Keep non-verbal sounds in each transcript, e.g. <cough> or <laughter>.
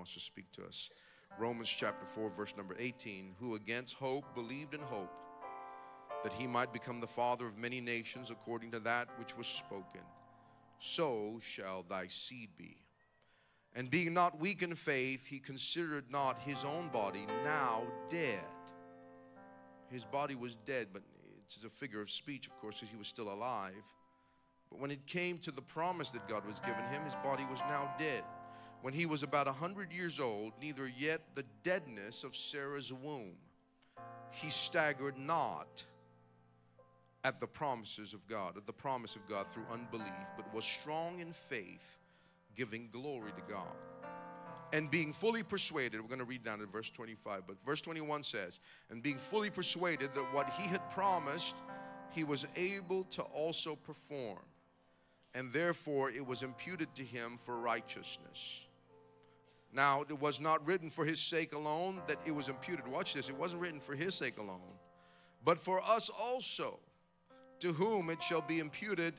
wants to speak to us. Romans chapter 4, verse number 18. Who against hope believed in hope that he might become the father of many nations according to that which was spoken. So shall thy seed be. And being not weak in faith, he considered not his own body now dead. His body was dead, but it's a figure of speech, of course, because he was still alive. But when it came to the promise that God was given him, his body was now dead. When he was about a hundred years old, neither yet the deadness of Sarah's womb, he staggered not at the promises of God, at the promise of God through unbelief, but was strong in faith, giving glory to God. And being fully persuaded, we're going to read down to verse 25, but verse 21 says, and being fully persuaded that what he had promised, he was able to also perform and therefore it was imputed to him for righteousness. Now, it was not written for his sake alone that it was imputed. Watch this. It wasn't written for his sake alone, but for us also, to whom it shall be imputed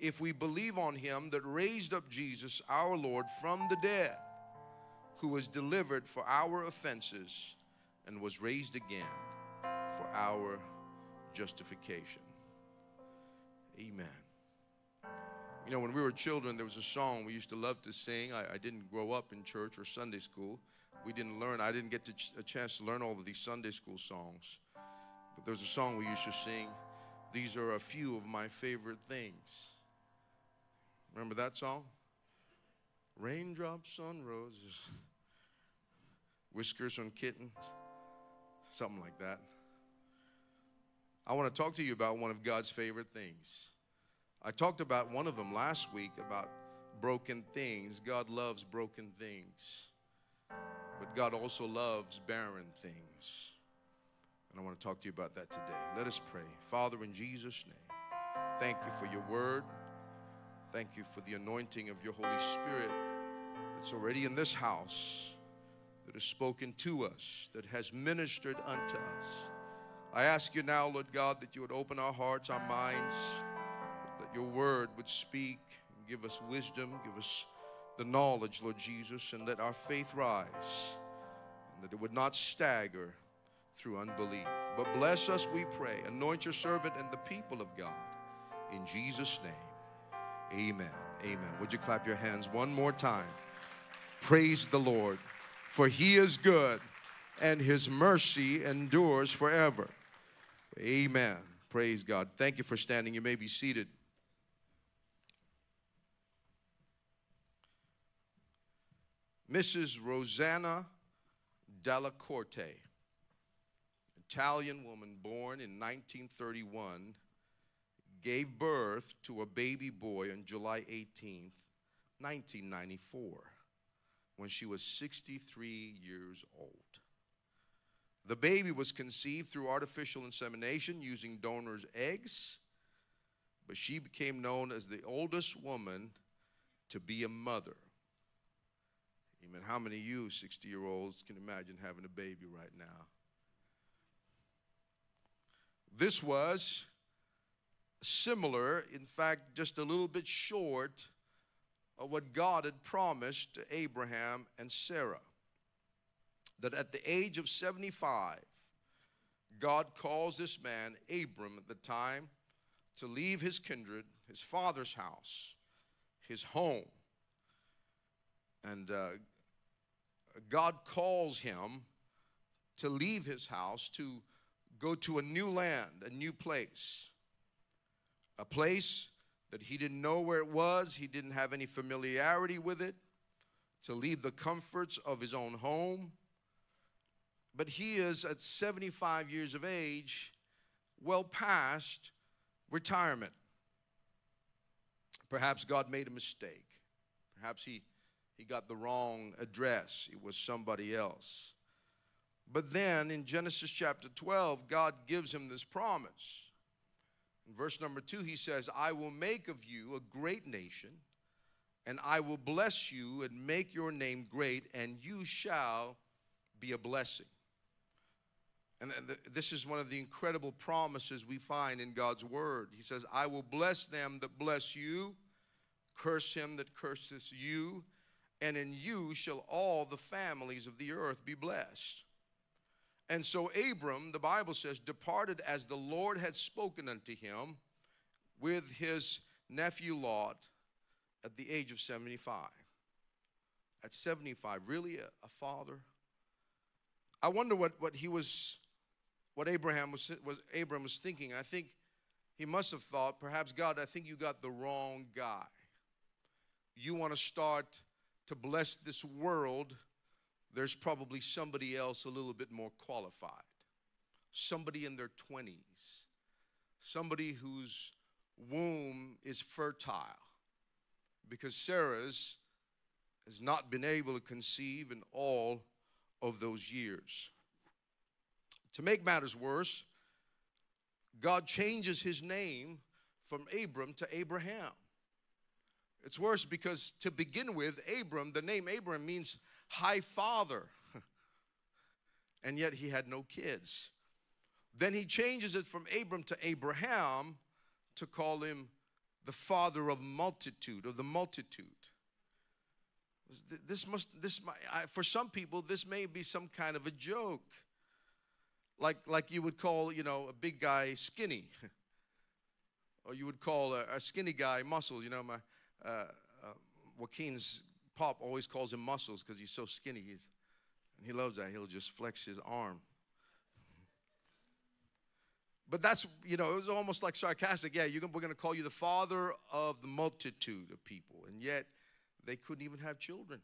if we believe on him that raised up Jesus our Lord from the dead, who was delivered for our offenses and was raised again for our justification. Amen. You know, when we were children, there was a song we used to love to sing. I, I didn't grow up in church or Sunday school. We didn't learn, I didn't get ch- a chance to learn all of these Sunday school songs. But there's a song we used to sing. These are a few of my favorite things. Remember that song? Raindrops on roses, <laughs> whiskers on kittens, something like that. I want to talk to you about one of God's favorite things. I talked about one of them last week about broken things. God loves broken things, but God also loves barren things. And I want to talk to you about that today. Let us pray. Father, in Jesus' name, thank you for your word. Thank you for the anointing of your Holy Spirit that's already in this house, that has spoken to us, that has ministered unto us. I ask you now, Lord God, that you would open our hearts, our minds your word would speak give us wisdom, give us the knowledge, Lord Jesus, and let our faith rise, and that it would not stagger through unbelief. But bless us, we pray. Anoint your servant and the people of God. In Jesus' name, amen. Amen. Would you clap your hands one more time? Praise the Lord, for he is good and his mercy endures forever. Amen. Praise God. Thank you for standing. You may be seated. Mrs. Rosanna Della Corte, Italian woman born in 1931, gave birth to a baby boy on July 18, 1994, when she was 63 years old. The baby was conceived through artificial insemination using donor's eggs, but she became known as the oldest woman to be a mother. Amen. How many of you 60 year olds can imagine having a baby right now? This was similar, in fact, just a little bit short of what God had promised to Abraham and Sarah. That at the age of 75, God calls this man, Abram, at the time, to leave his kindred, his father's house, his home. And uh, God calls him to leave his house to go to a new land, a new place, a place that he didn't know where it was, he didn't have any familiarity with it, to leave the comforts of his own home. But he is at 75 years of age, well past retirement. Perhaps God made a mistake. Perhaps he he got the wrong address, it was somebody else. But then in Genesis chapter 12, God gives him this promise. In verse number two, he says, I will make of you a great nation, and I will bless you and make your name great, and you shall be a blessing. And this is one of the incredible promises we find in God's word. He says, I will bless them that bless you, curse him that curses you, and in you shall all the families of the earth be blessed. And so Abram, the Bible says, departed as the Lord had spoken unto him with his nephew Lot at the age of 75. At 75, really a, a father? I wonder what, what he was, what Abraham was, was Abram was thinking. I think he must have thought, perhaps God, I think you got the wrong guy. You want to start to bless this world, there's probably somebody else a little bit more qualified. Somebody in their 20s, somebody whose womb is fertile. Because Sarah's has not been able to conceive in all of those years. To make matters worse, God changes his name from Abram to Abraham. It's worse because to begin with, Abram, the name Abram means high father. <laughs> and yet he had no kids. Then he changes it from Abram to Abraham to call him the father of multitude, of the multitude. This must, this, might for some people, this may be some kind of a joke. Like, like you would call, you know, a big guy skinny. <laughs> or you would call a, a skinny guy muscle. You know, my, uh, uh, Joaquin's pop always calls him muscles because he's so skinny. He's, and he loves that. He'll just flex his arm. But that's, you know, it was almost like sarcastic. Yeah, we're going to call you the father of the multitude of people. And yet, they couldn't even have children.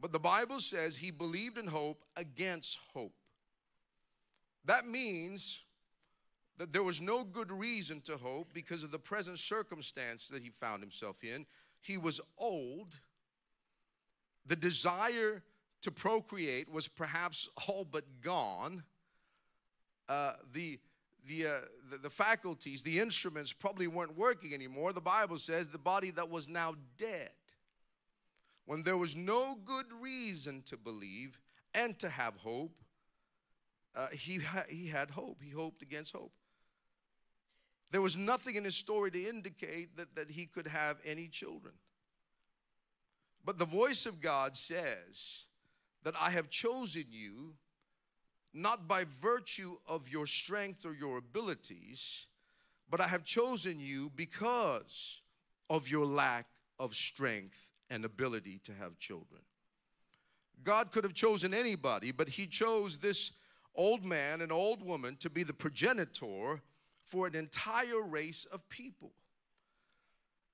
But the Bible says he believed in hope against hope. That means that there was no good reason to hope because of the present circumstance that he found himself in. He was old. The desire to procreate was perhaps all but gone. Uh, the, the, uh, the, the faculties, the instruments probably weren't working anymore. The Bible says the body that was now dead. When there was no good reason to believe and to have hope, uh, he, ha- he had hope. He hoped against hope. There was nothing in his story to indicate that, that he could have any children. But the voice of God says that I have chosen you not by virtue of your strength or your abilities, but I have chosen you because of your lack of strength and ability to have children. God could have chosen anybody, but He chose this old man and old woman to be the progenitor for an entire race of people.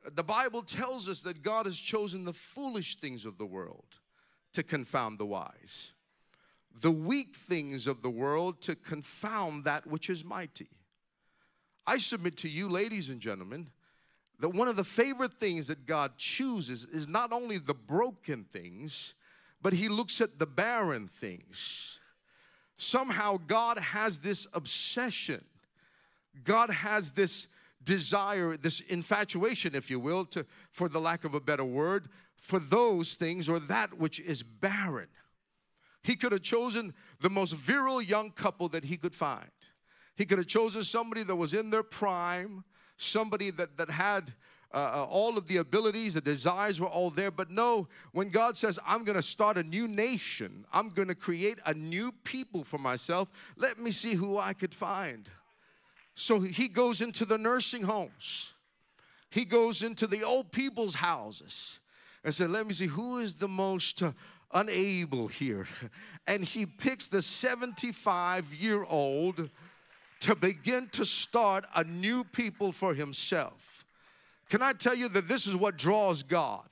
The Bible tells us that God has chosen the foolish things of the world to confound the wise, the weak things of the world to confound that which is mighty. I submit to you, ladies and gentlemen, that one of the favorite things that God chooses is not only the broken things, but He looks at the barren things. Somehow, God has this obsession God has this desire, this infatuation, if you will, to, for the lack of a better word, for those things or that which is barren. He could have chosen the most virile young couple that he could find. He could have chosen somebody that was in their prime, somebody that, that had uh, uh all of the abilities, the desires were all there. But no, when God says, I'm going to start a new nation, I'm going to create a new people for myself, let me see who I could find. So he goes into the nursing homes. He goes into the old people's houses and said, Let me see who is the most uh, unable here. <laughs> And he picks the 75 year old to begin to start a new people for himself. Can I tell you that this is what draws God?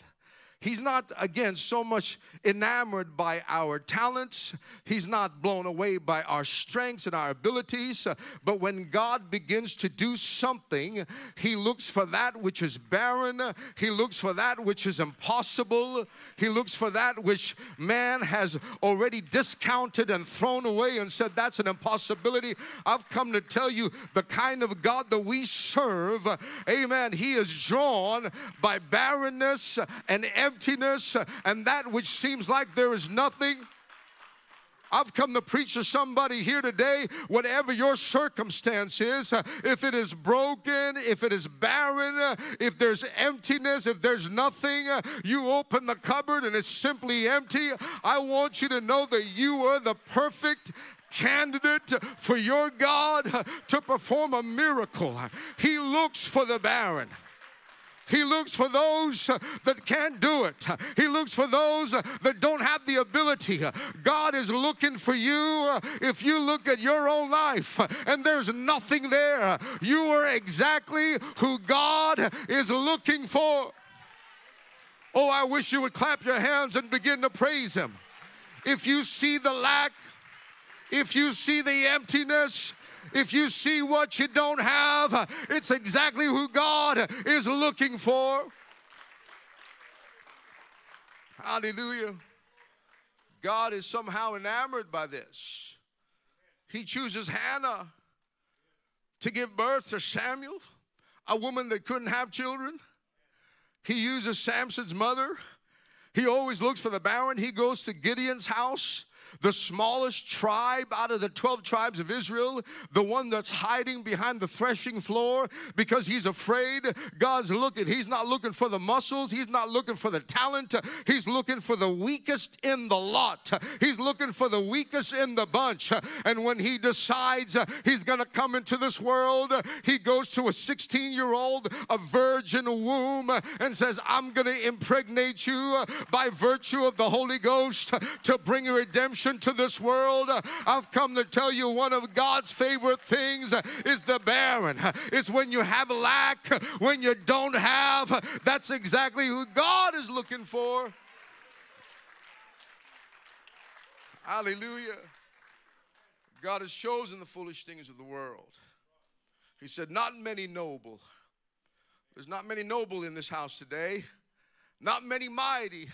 He's not, again, so much enamored by our talents. He's not blown away by our strengths and our abilities. But when God begins to do something, He looks for that which is barren. He looks for that which is impossible. He looks for that which man has already discounted and thrown away and said, That's an impossibility. I've come to tell you the kind of God that we serve, amen, He is drawn by barrenness and emptiness and that which seems like there is nothing. I've come to preach to somebody here today, whatever your circumstance is, if it is broken, if it is barren, if there's emptiness, if there's nothing, you open the cupboard and it's simply empty. I want you to know that you are the perfect candidate for your God to perform a miracle. He looks for the barren. He looks for those uh, that can't do it. He looks for those uh, that don't have the ability. God is looking for you. Uh, if you look at your own life and there's nothing there, you are exactly who God is looking for. Oh, I wish you would clap your hands and begin to praise Him. If you see the lack, if you see the emptiness, if you see what you don't have, it's exactly who God is looking for. Hallelujah. God is somehow enamored by this. He chooses Hannah to give birth to Samuel, a woman that couldn't have children. He uses Samson's mother. He always looks for the barren. He goes to Gideon's house the smallest tribe out of the 12 tribes of Israel, the one that's hiding behind the threshing floor because he's afraid. God's looking, he's not looking for the muscles, he's not looking for the talent, he's looking for the weakest in the lot. He's looking for the weakest in the bunch. And when he decides he's going to come into this world, he goes to a 16 year old, a virgin womb, and says, I'm going to impregnate you by virtue of the Holy Ghost to bring redemption to this world, I've come to tell you one of God's favorite things is the barren. It's when you have lack, when you don't have. That's exactly who God is looking for. Hallelujah. God has chosen the foolish things of the world. He said, Not many noble. There's not many noble in this house today, not many mighty.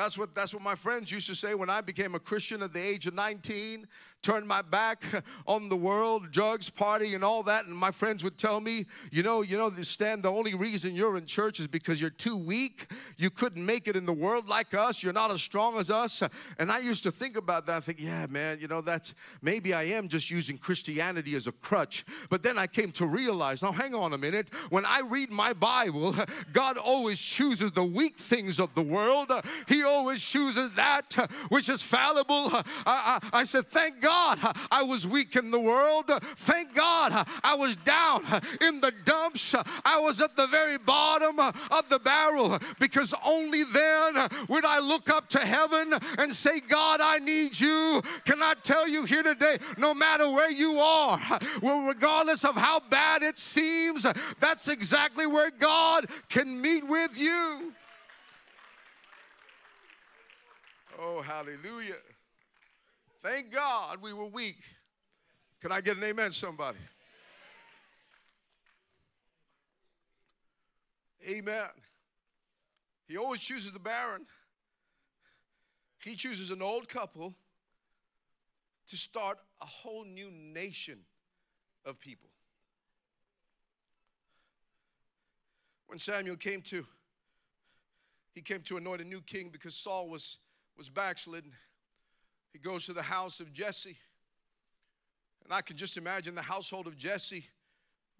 That's what, that's what my friends used to say when I became a Christian at the age of 19 turned my back <laughs> on the world, drugs, party, and all that. And my friends would tell me, you know, you know, Stan, the only reason you're in church is because you're too weak. You couldn't make it in the world like us. You're not as strong as us. And I used to think about that. I think, yeah, man, you know, that's maybe I am just using Christianity as a crutch. But then I came to realize, now hang on a minute. When I read my Bible, <laughs> God always chooses the weak things of the world. He always chooses that which is fallible. I, I, I said, thank God God I was weak in the world. Thank God I was down in the dumps. I was at the very bottom of the barrel because only then would I look up to heaven and say, God, I need you. Can I tell you here today, no matter where you are, well, regardless of how bad it seems, that's exactly where God can meet with you. Oh, hallelujah. Thank God we were weak. Can I get an amen, somebody? Amen. He always chooses the barren. He chooses an old couple to start a whole new nation of people. When Samuel came to, he came to anoint a new king because Saul was, was backslidden. He goes to the house of Jesse. And I can just imagine the household of Jesse.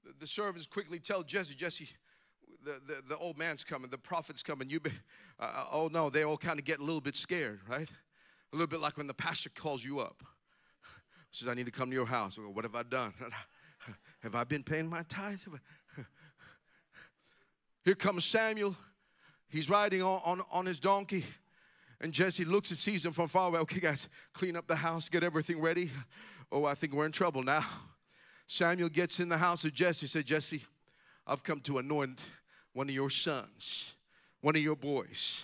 The, the servants quickly tell Jesse, Jesse, the, the, the, old man's coming, the prophet's coming. You be, uh, uh oh no, they all kind of get a little bit scared, right? A little bit like when the pastor calls you up. <laughs> Says, I need to come to your house. Go, what have I done? <laughs> have I been paying my tithes? <laughs> Here comes Samuel. He's riding on, on, on his donkey. And Jesse looks and sees him from far away. Okay, guys, clean up the house, get everything ready. Oh, I think we're in trouble now. Samuel gets in the house of Jesse. Said, Jesse, I've come to anoint one of your sons, one of your boys.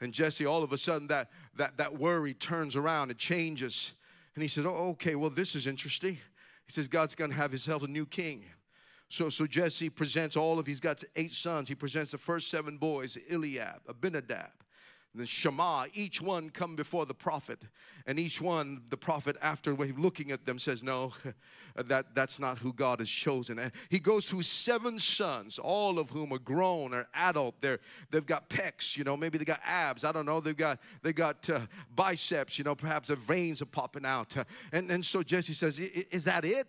And Jesse, all of a sudden, that that that worry turns around it changes. And he said, Oh, okay, well, this is interesting. He says, God's gonna have himself a new king. So, so Jesse presents all of, he's got eight sons. He presents the first seven boys Eliab, Abinadab, the Shema, each one come before the prophet. And each one, the prophet, after looking at them, says, No, <laughs> that, that's not who God has chosen. And he goes through seven sons, all of whom are grown or adult. They're, they've got pecs, you know, maybe they got abs. I don't know. They've got, they've got uh, biceps, you know, perhaps the veins are popping out. Uh, and, and so Jesse says, Is that it?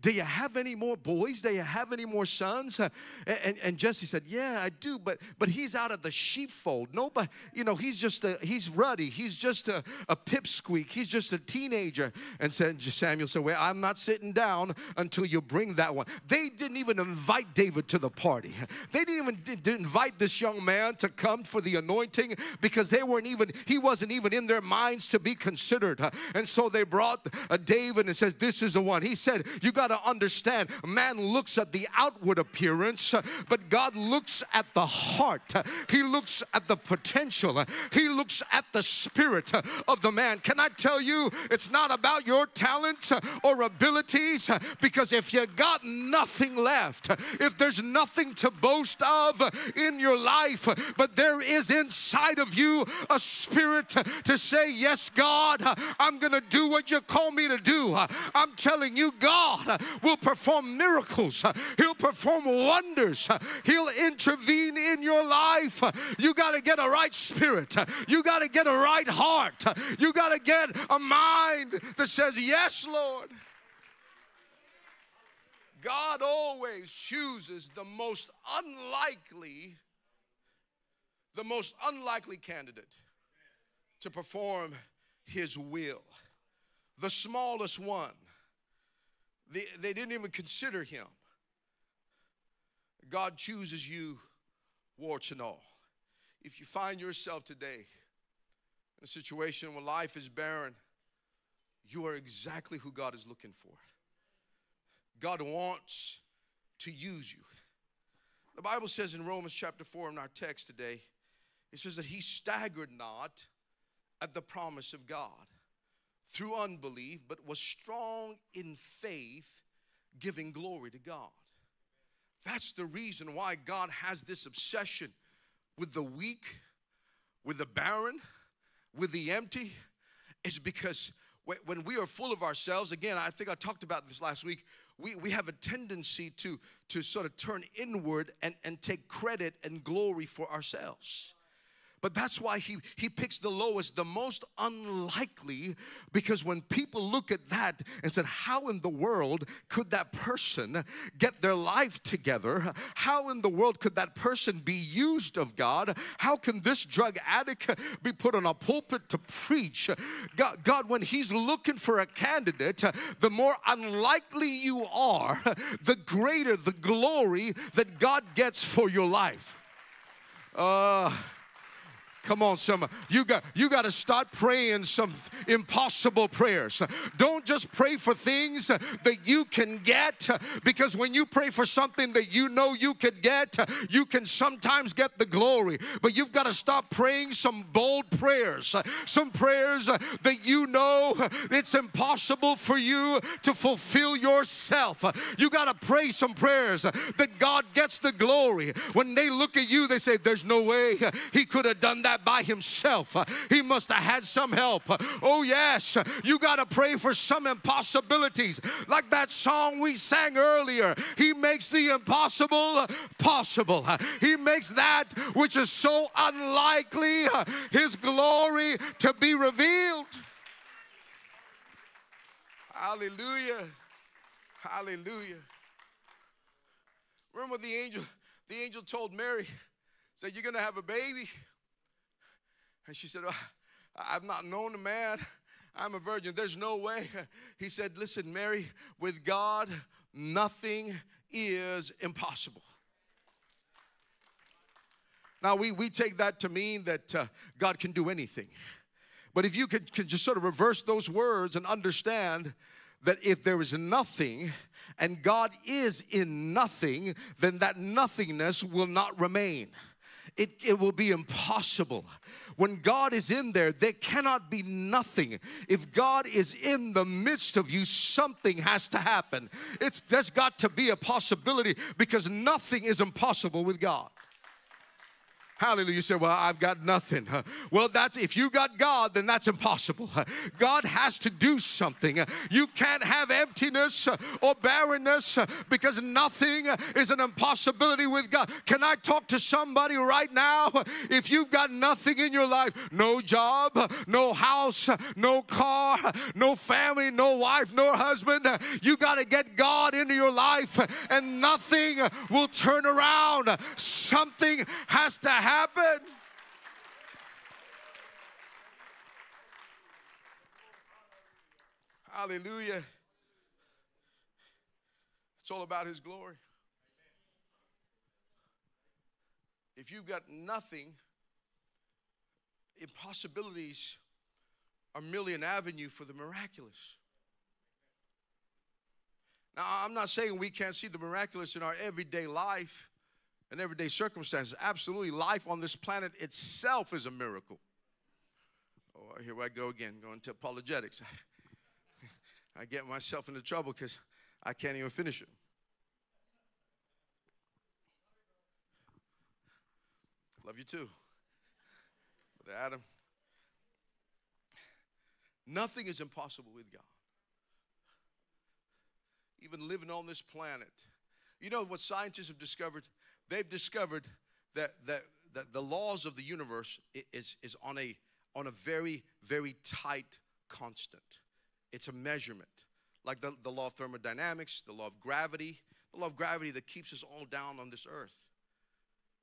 Do, you have any more boys? Do you have any more sons? Uh, and, and Jesse said, Yeah, I do, but, but he's out of the sheepfold. Nobody, you know, he's just a, he's ruddy. He's just a, a pipsqueak. He's just a teenager. And said, Samuel said, Well, I'm not sitting down until you bring that one. They didn't even invite David to the party. They didn't even invite this young man to come for the anointing because they weren't even, he wasn't even in their minds to be considered. And so they brought uh, David and says, This is the one. He said, You got to understand, man looks at the outward appearance, but God looks at the heart. He looks at the potential. He looks at the spirit of the man. Can I tell you, it's not about your talents or abilities because if you got nothing left, if there's nothing to boast of in your life, but there is inside of you a spirit to say, Yes, God, I'm going to do what you call me to do. I'm telling you, God will perform miracles, He'll perform wonders, He'll intervene in your life. You got to get a right spirit, you got to get a right heart, you got to get a mind that says, Yes, Lord. God always chooses the most unlikely, the most unlikely candidate to perform his will. The smallest one. They, they didn't even consider him. God chooses you, warts and all. If you find yourself today in a situation where life is barren, you are exactly who God is looking for. God wants to use you. The Bible says in Romans chapter 4 in our text today, it says that he staggered not at the promise of God through unbelief, but was strong in faith, giving glory to God. That's the reason why God has this obsession with the weak, with the barren, with the empty, is because when we are full of ourselves, again, I think I talked about this last week, we, we have a tendency to, to sort of turn inward and, and take credit and glory for ourselves. But that's why he, he picks the lowest, the most unlikely, because when people look at that and said, How in the world could that person get their life together? How in the world could that person be used of God? How can this drug addict be put on a pulpit to preach? God, God when He's looking for a candidate, the more unlikely you are, the greater the glory that God gets for your life. Uh, Come on, some you got you got to start praying some impossible prayers. Don't just pray for things that you can get, because when you pray for something that you know you could get, you can sometimes get the glory. But you've got to stop praying some bold prayers, some prayers that you know it's impossible for you to fulfill yourself. You got to pray some prayers that God gets the glory. When they look at you, they say, "There's no way he could have done that." That by himself. He must have had some help. Oh, yes, you got to pray for some impossibilities. Like that song we sang earlier, He makes the impossible possible. He makes that which is so unlikely, His glory to be revealed. Hallelujah. Hallelujah. Remember the angel, the angel told Mary, said, You're gonna have a baby. And she said, oh, I've not known a man. I'm a virgin. There's no way. <laughs> He said, Listen, Mary, with God, nothing is impossible. Now, we, we take that to mean that uh, God can do anything. But if you could, could just sort of reverse those words and understand that if there is nothing and God is in nothing, then that nothingness will not remain it, it will be impossible. When God is in there, there cannot be nothing. If God is in the midst of you, something has to happen. It's there's got to be a possibility because nothing is impossible with God. Hallelujah. You say, Well, I've got nothing. Well, that's if you got God, then that's impossible. God has to do something. You can't have emptiness uh, or barrenness uh, because nothing uh, is an impossibility with God. Can I talk to somebody right now? If you've got nothing in your life, no job, no house, no car, no family, no wife, no husband, you got to get God into your life and nothing will turn around. Something has to happen. Hallelujah. It's all about His glory. If you've got nothing, impossibilities are merely an avenue for the miraculous. Now, I'm not saying we can't see the miraculous in our everyday life and everyday circumstances. Absolutely, life on this planet itself is a miracle. Oh, here I go again, going to apologetics. <laughs> I get myself into trouble because I can't even finish it. Love you too. Brother Adam. Nothing is impossible with God. Even living on this planet. You know what scientists have discovered? They've discovered that, that, that the laws of the universe is, is on, a, on a very, very tight constant. It's a measurement, like the, the law of thermodynamics, the law of gravity, the law of gravity that keeps us all down on this earth.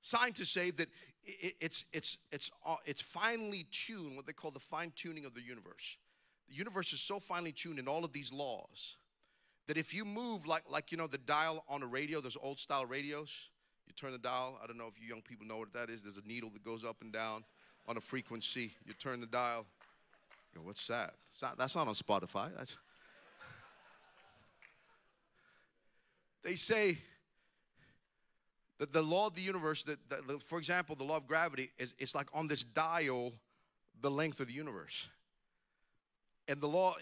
Scientists say that it, it's, it's, it's, uh, it's finely tuned, what they call the fine tuning of the universe. The universe is so finely tuned in all of these laws that if you move like, like you know, the dial on a radio, those old style radios, you turn the dial. I don't know if you young people know what that is. There's a needle that goes up and down on a frequency. You turn the dial. You go, what's that? Not, that's not on Spotify. That's <laughs> they say that the law of the universe, that, that for example, the law of gravity is it's like on this dial, the length of the universe. And the law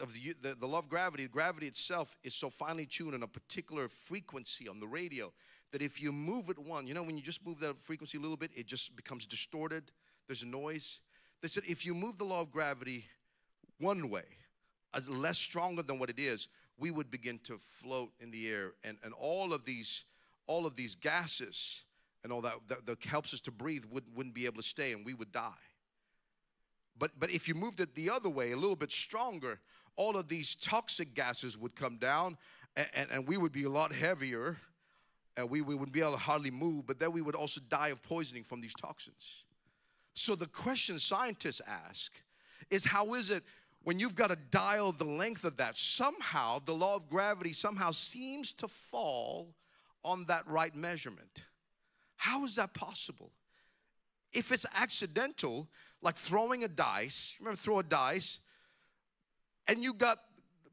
of the, the, the law of gravity, gravity itself is so finely tuned in a particular frequency on the radio that if you move it one, you know, when you just move that frequency a little bit, it just becomes distorted. There's a noise. They said if you move the law of gravity one way, as less stronger than what it is, we would begin to float in the air, and, and all of these all of these gases and all that, that that, helps us to breathe would, wouldn't be able to stay, and we would die. But but if you moved it the other way, a little bit stronger, all of these toxic gases would come down, and, and, and we would be a lot heavier and we, we wouldn't be able to hardly move, but then we would also die of poisoning from these toxins. So the question scientists ask is how is it when you've got to dial the length of that, somehow the law of gravity somehow seems to fall on that right measurement? How is that possible? If it's accidental, like throwing a dice, remember throw a dice, and you got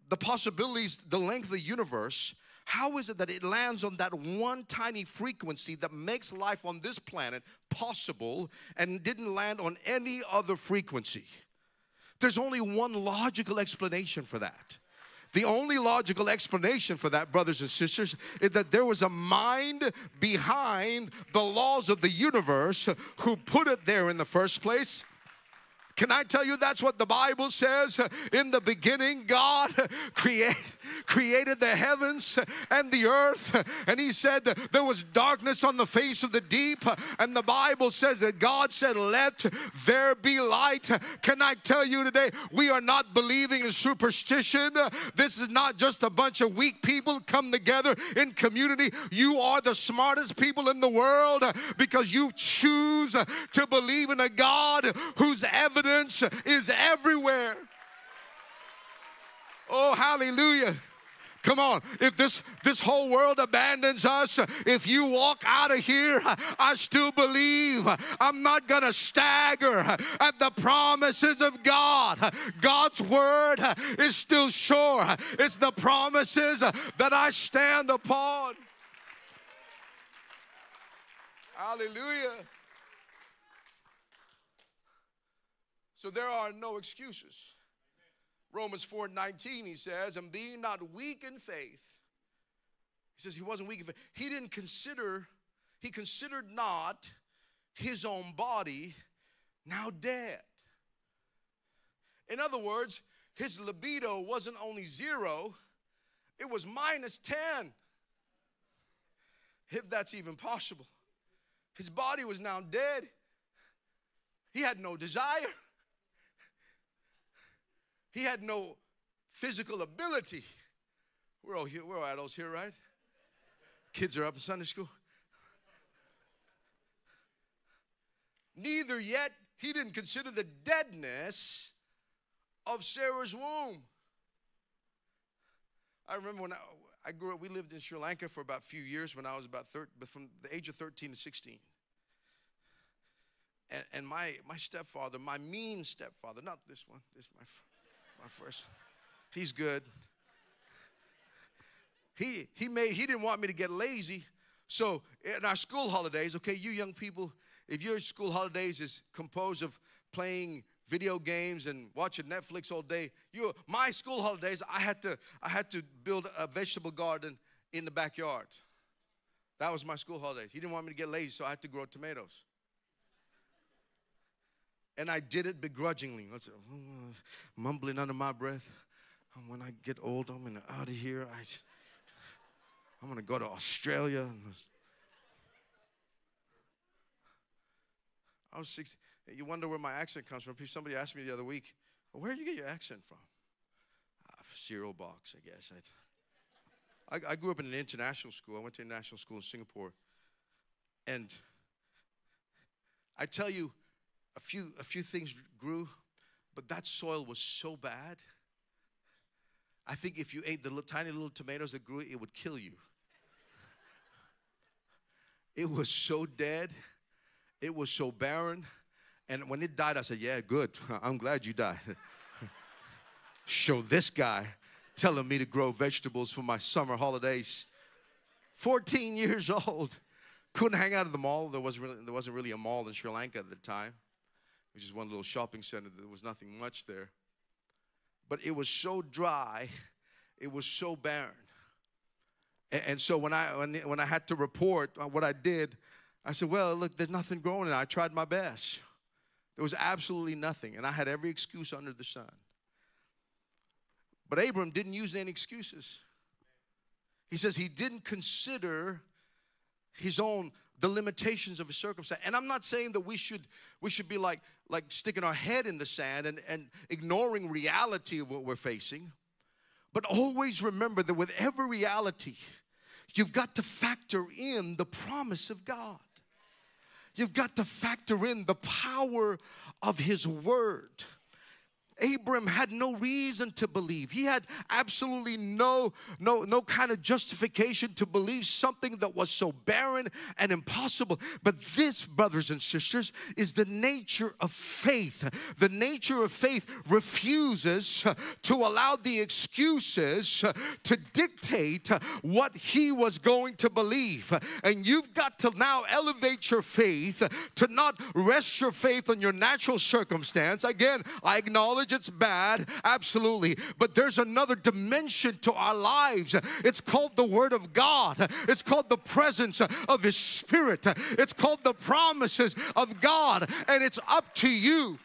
the possibilities, the length of the universe, how is it that it lands on that one tiny frequency that makes life on this planet possible and didn't land on any other frequency? There's only one logical explanation for that. The only logical explanation for that, brothers and sisters, is that there was a mind behind the laws of the universe who put it there in the first place can I tell you that's what the Bible says? In the beginning, God create, created the heavens and the earth, and He said there was darkness on the face of the deep. And the Bible says that God said, Let there be light. Can I tell you today, we are not believing in superstition. This is not just a bunch of weak people come together in community. You are the smartest people in the world because you choose to believe in a God whose evidence evidence is everywhere. Oh, hallelujah. Come on, if this this whole world abandons us, if you walk out of here, I still believe I'm not gonna stagger at the promises of God. God's word is still sure. It's the promises that I stand upon. Hallelujah. So there are no excuses. Romans 4 19, he says, and being not weak in faith, he says he wasn't weak in faith. He didn't consider, he considered not his own body now dead. In other words, his libido wasn't only zero, it was minus 10. If that's even possible. His body was now dead. He had no desire. He had no physical ability. We're all here, we're all adults here, right? Kids are up in Sunday school. Neither yet he didn't consider the deadness of Sarah's womb. I remember when I, I grew up, we lived in Sri Lanka for about a few years when I was about 13, from the age of 13 to 16. And, and my, my stepfather, my mean stepfather, not this one, this my, my first, he's good. He, he, made, he didn't want me to get lazy. So in our school holidays, okay, you young people, if your school holidays is composed of playing video games and watching Netflix all day, you my school holidays, I had to I had to build a vegetable garden in the backyard. That was my school holidays. He didn't want me to get lazy, so I had to grow tomatoes. And I did it begrudgingly. mumbling under my breath. When I get old, I'm gonna out of here. I, I'm gonna go to Australia. I was 16. You wonder where my accent comes from. Somebody asked me the other week, where did you get your accent from? Uh, cereal box, I guess. I, I grew up in an international school. I went to international school in Singapore. And I tell you, a few, a few things grew, but that soil was so bad. I think if you ate the little, tiny little tomatoes that grew, it would kill you. It was so dead it was so barren. And when it died, I said, Yeah, good. <laughs> I'm glad you died. <laughs> Show this guy telling me to grow vegetables for my summer holidays. 14 years old. Couldn't hang out at the mall. There wasn't really, there wasn't really a mall in Sri Lanka at the time. Was just one little shopping center. There was nothing much there. But it was so dry, it was so barren. And, and so when I, when, when I had to report what I did, I said, Well, look, there's nothing growing, and I tried my best. There was absolutely nothing, and I had every excuse under the sun. But Abram didn't use any excuses. He says he didn't consider his own the limitations of a circumstance. And I'm not saying that we should we should be like like sticking our head in the sand and, and ignoring reality of what we're facing. But always remember that with every reality, you've got to factor in the promise of God. You've got to factor in the power of His Word. Abram had no reason to believe. He had absolutely no, no, no kind of justification to believe something that was so barren and impossible. But this, brothers and sisters, is the nature of faith. The nature of faith refuses to allow the excuses to dictate what he was going to believe. And you've got to now elevate your faith to not rest your faith on your natural circumstance. Again, I acknowledge it's bad, absolutely. But there's another dimension to our lives. It's called the Word of God, it's called the presence of His Spirit, it's called the promises of God, and it's up to you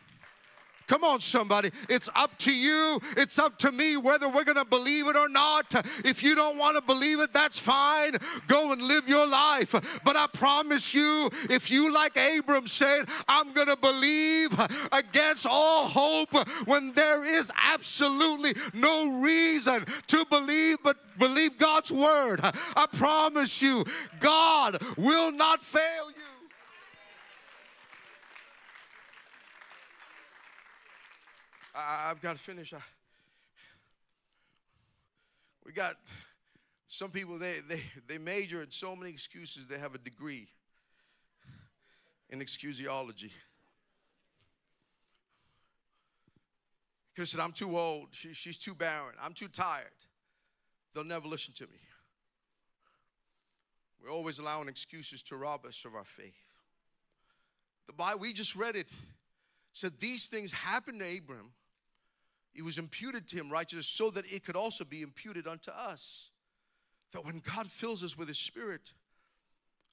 Come on, somebody. It's up to you. It's up to me whether we're going to believe it or not. If you don't want to believe it, that's fine. Go and live your life. But I promise you, if you, like Abram said, I'm going to believe against all hope when there is absolutely no reason to believe but believe God's word, I promise you, God will not fail you. I, have got to finish. I, we got some people, they, they, they major in so many excuses, they have a degree in excusiology. Because said, I'm too old, she, she's too barren, I'm too tired. They'll never listen to me. We're always allowing excuses to rob us of our faith. The Bible, we just read it, said these things happened to Abram it was imputed to him righteousness so that it could also be imputed unto us. That when God fills us with his spirit,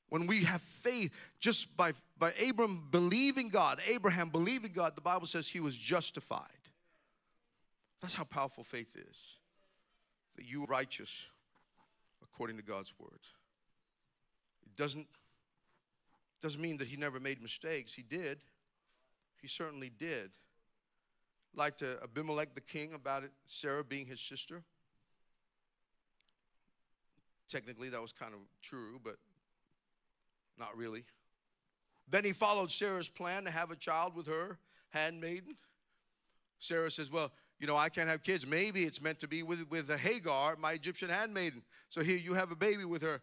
When we have faith, just by, by Abram believing God, Abraham believing God, the Bible says he was justified. That's how powerful faith is. That you are righteous according to God's word. It doesn't, doesn't mean that he never made mistakes. He did. He certainly did. Like to Abimelech the king about it, Sarah being his sister. Technically, that was kind of true, but not really. Then he followed Sarah's plan to have a child with her handmaiden. Sarah says, Well, you know, I can't have kids. Maybe it's meant to be with, with Hagar, my Egyptian handmaiden. So here you have a baby with her.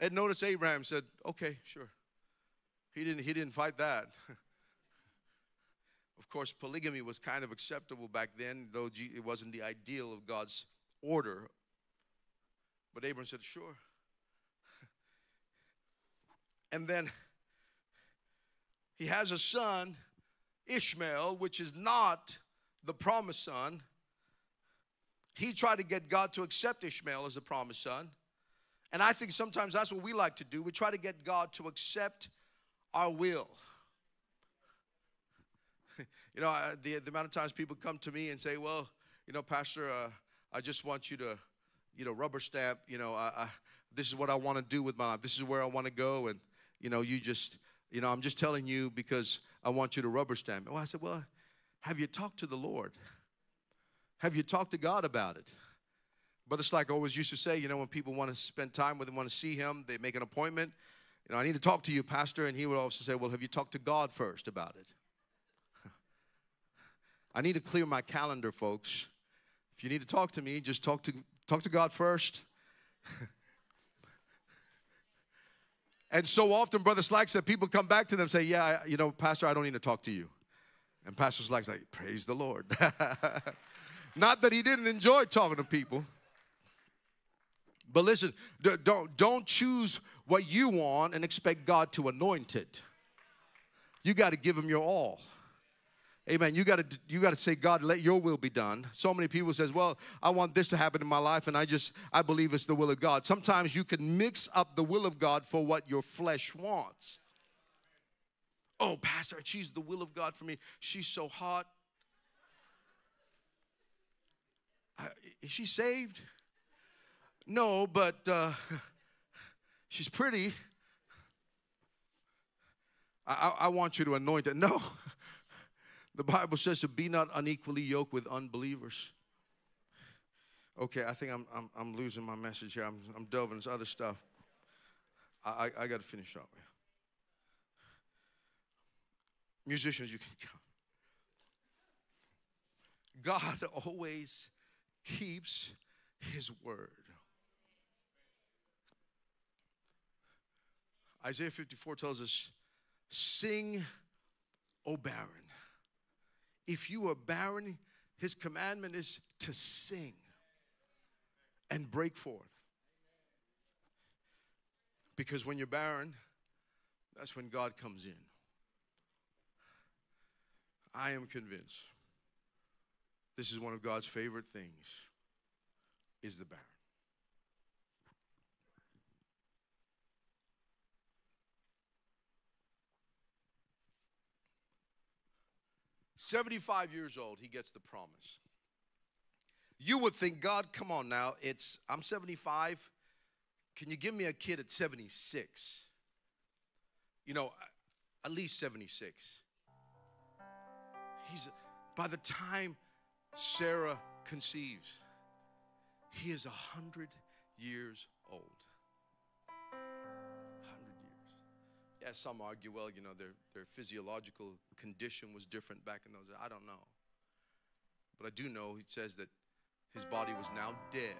And notice Abraham said, Okay, sure. He didn't, he didn't fight that. <laughs> of course, polygamy was kind of acceptable back then, though it wasn't the ideal of God's order. But Abraham said, Sure. <laughs> and then he has a son, Ishmael, which is not the promised son. He tried to get God to accept Ishmael as the promised son. And I think sometimes that's what we like to do. We try to get God to accept our will. <laughs> you know, the, the amount of times people come to me and say, well, you know, Pastor, uh, I just want you to, you know, rubber stamp, you know, I, I, this is what I want to do with my life. This is where I want to go. And, you know, you just, you know, I'm just telling you because I want you to rubber stamp. Well, I said, well, have you talked to the Lord? Have you talked to God about it? Brother Slack always used to say, you know, when people want to spend time with him, want to see him, they make an appointment. You know, I need to talk to you, Pastor. And he would also say, Well, have you talked to God first about it? I need to clear my calendar, folks. If you need to talk to me, just talk to talk to God first. <laughs> and so often, Brother Slack said, people come back to them say, Yeah, you know, Pastor, I don't need to talk to you. And Pastor Slack's like, Praise the Lord. <laughs> Not that he didn't enjoy talking to people. But listen, don't, don't choose what you want and expect God to anoint it. You got to give him your all. Amen. You got to you got to say, God, let your will be done. So many people says, well, I want this to happen in my life, and I just I believe it's the will of God. Sometimes you can mix up the will of God for what your flesh wants. Oh, Pastor, she's the will of God for me. She's so hot. Is she saved? No, but uh, <laughs> she's pretty. I, I, want you to anoint it. No. The Bible says to be not unequally yoked with unbelievers. Okay, I think I'm, I'm, I'm losing my message here. I'm, I'm delving into other stuff. I, I, I got to finish up. Musicians, you can come. God always keeps his word. Isaiah 54 tells us, Sing, O barren. If you are barren, his commandment is to sing and break forth. Because when you're barren, that's when God comes in. I am convinced this is one of God's favorite things is the barren. 75 years old, he gets the promise. You would think, God, come on now, it's I'm 75. Can you give me a kid at 76? You know, at least 76. He's by the time Sarah conceives, he is a hundred years Yeah, some argue, well, you know, their, their physiological condition was different back in those days. I don't know. But I do know he says that his body was now dead.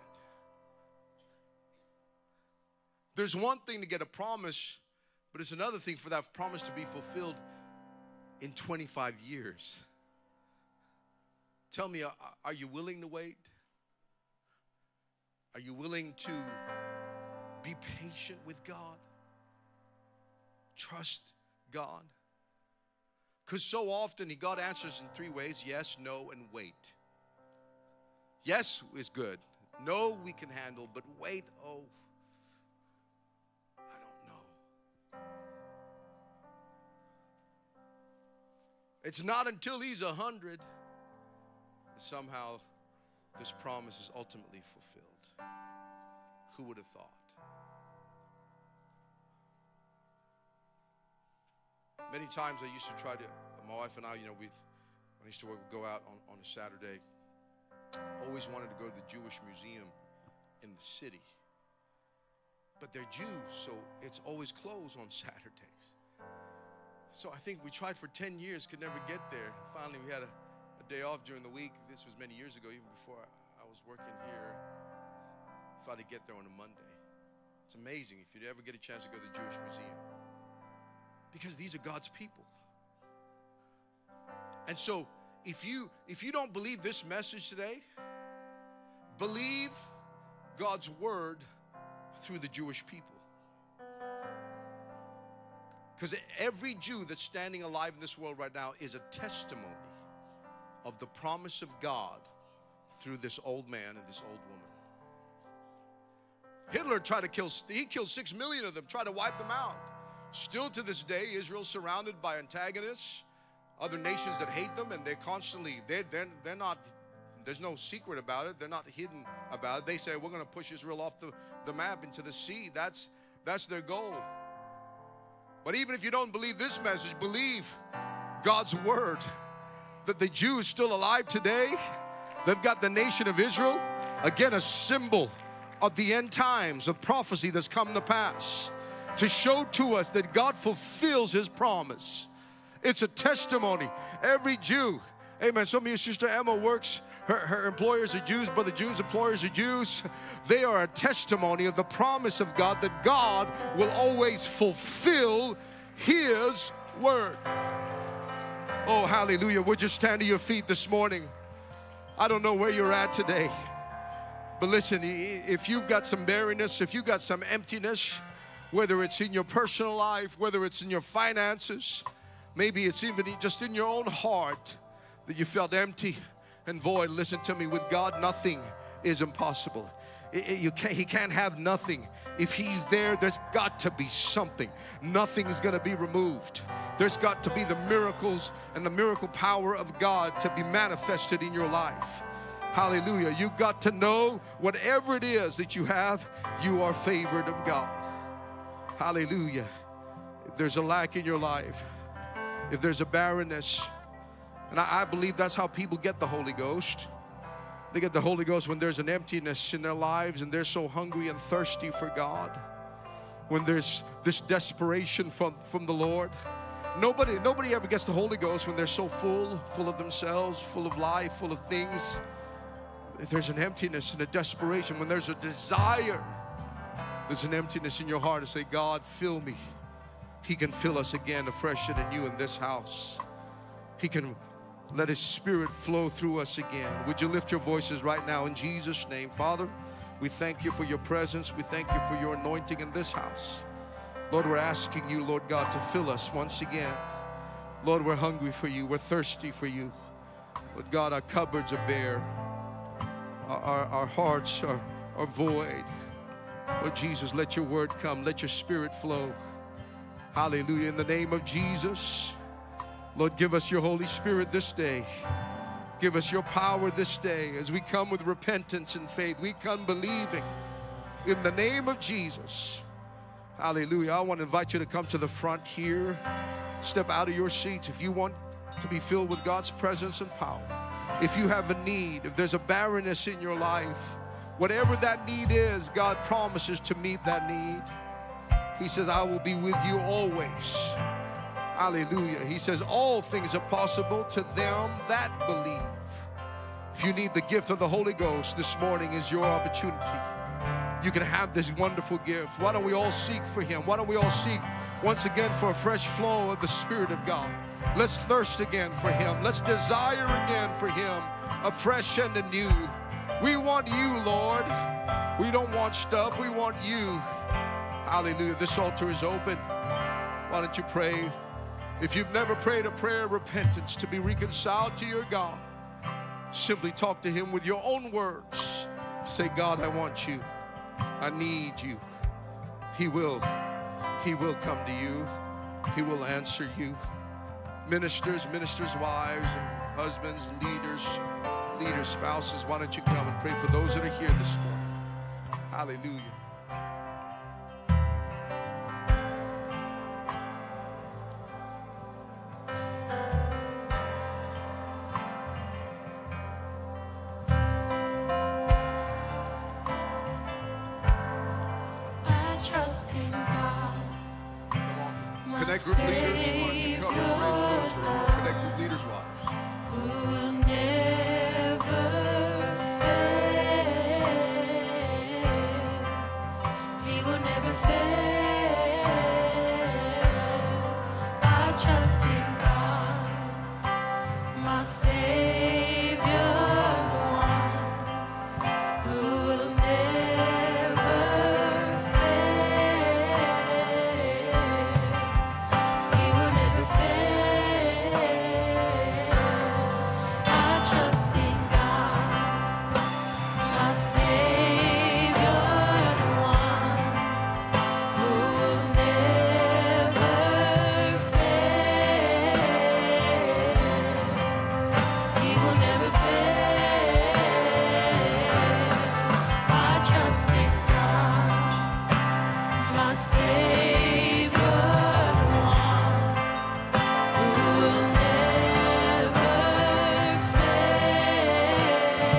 There's one thing to get a promise, but it's another thing for that promise to be fulfilled in 25 years. Tell me, are you willing to wait? Are you willing to be patient with God? Trust God. Because so often God answers in three ways yes, no, and wait. Yes is good. No, we can handle, but wait, oh, I don't know. It's not until he's a hundred that somehow this promise is ultimately fulfilled. Who would have thought? Many times I used to try to, my wife and I, you know, we, I used to go out on, on a Saturday, always wanted to go to the Jewish Museum in the city. But they're Jews, so it's always closed on <laughs> Saturdays. So I think we tried for 10 years, could never get there. Finally, we had a, a day off during the week. This was many years ago, even before I, I was working here. Thought I'd get there on a Monday. It's amazing if you ever get a chance to go to the Jewish Museum. Because these are God's people. And so if you if you don't believe this message today, believe God's word through the Jewish people. Because every Jew that's standing alive in this world right now is a testimony of the promise of God through this old man and this old woman. Hitler tried to kill, he killed six million of them, tried to wipe them out. Still to this day, Israel's surrounded by antagonists, other nations that hate them, and they're constantly, they're, they're, they're not, there's no secret about it. They're not hidden about it. They say, we're going to push Israel off the, the map into the sea. That's, that's their goal. But even if you don't believe this message, believe God's word that the Jews still alive today. They've got the nation of Israel, again, a symbol of the end times of prophecy that's come to pass to show to us that God fulfills His promise. It's a testimony. Every Jew, amen. Some of your sister Emma works her, her, employers are Jews, brother Jews, employers are Jews. They are a testimony of the promise of God that God will always fulfill His word. Oh, hallelujah. Would you stand to your feet this morning? I don't know where you're at today, but listen, if you've got some barrenness, if you've got some emptiness, whether it's in your personal life, whether it's in your finances, maybe it's even just in your own heart that you felt empty and void. Listen to me, with God, nothing is impossible. It, it, you can't, he can't have nothing. If He's there, there's got to be something. Nothing is going to be removed. There's got to be the miracles and the miracle power of God to be manifested in your life. Hallelujah. You got to know whatever it is that you have, you are favored of God. Hallelujah. If there's a lack in your life, if there's a barrenness, and I, I believe that's how people get the Holy Ghost. They get the Holy Ghost when there's an emptiness in their lives and they're so hungry and thirsty for God. When there's this desperation from, from the Lord. Nobody, nobody ever gets the Holy Ghost when they're so full, full of themselves, full of life, full of things. If there's an emptiness and a desperation, when there's a desire, there's an emptiness in your heart to say, God, fill me. He can fill us again afresh and anew in this house. He can let His Spirit flow through us again. Would you lift your voices right now in Jesus' name? Father, we thank you for your presence. We thank you for your anointing in this house. Lord, we're asking you, Lord God, to fill us once again. Lord, we're hungry for you. We're thirsty for you. Lord God, our cupboards are bare. Our, our, our hearts are, are void. Lord Jesus, let your word come. Let your spirit flow. Hallelujah. In the name of Jesus. Lord, give us your Holy Spirit this day. Give us your power this day as we come with repentance and faith. We come believing in the name of Jesus. Hallelujah. I want to invite you to come to the front here. Step out of your seats if you want to be filled with God's presence and power. If you have a need, if there's a barrenness in your life, whatever that need is, God promises to meet that need. He says, I will be with you always. Hallelujah. He says, All things are possible to them that believe. If you need the gift of the Holy Ghost, this morning is your opportunity. You can have this wonderful gift. Why don't we all seek for Him? Why don't we all seek once again for a fresh flow of the Spirit of God? Let's thirst again for Him. Let's desire again for Him, afresh and anew. We want you, Lord. We don't want stuff, we want you. Hallelujah. This altar is open. Why don't you pray? If you've never prayed a prayer of repentance to be reconciled to your God, simply talk to Him with your own words. Say, God, I want you. I need you. He will. He will come to you. He will answer you. ministers, ministers' wives, and husbands, and leaders, leaders, spouses, why don't you come and pray for those that are here this morning? Hallelujah. I trust in God. Come on. Connect group leaders, why don't you come and pray for those that are? Connect group leaders' wives. Who say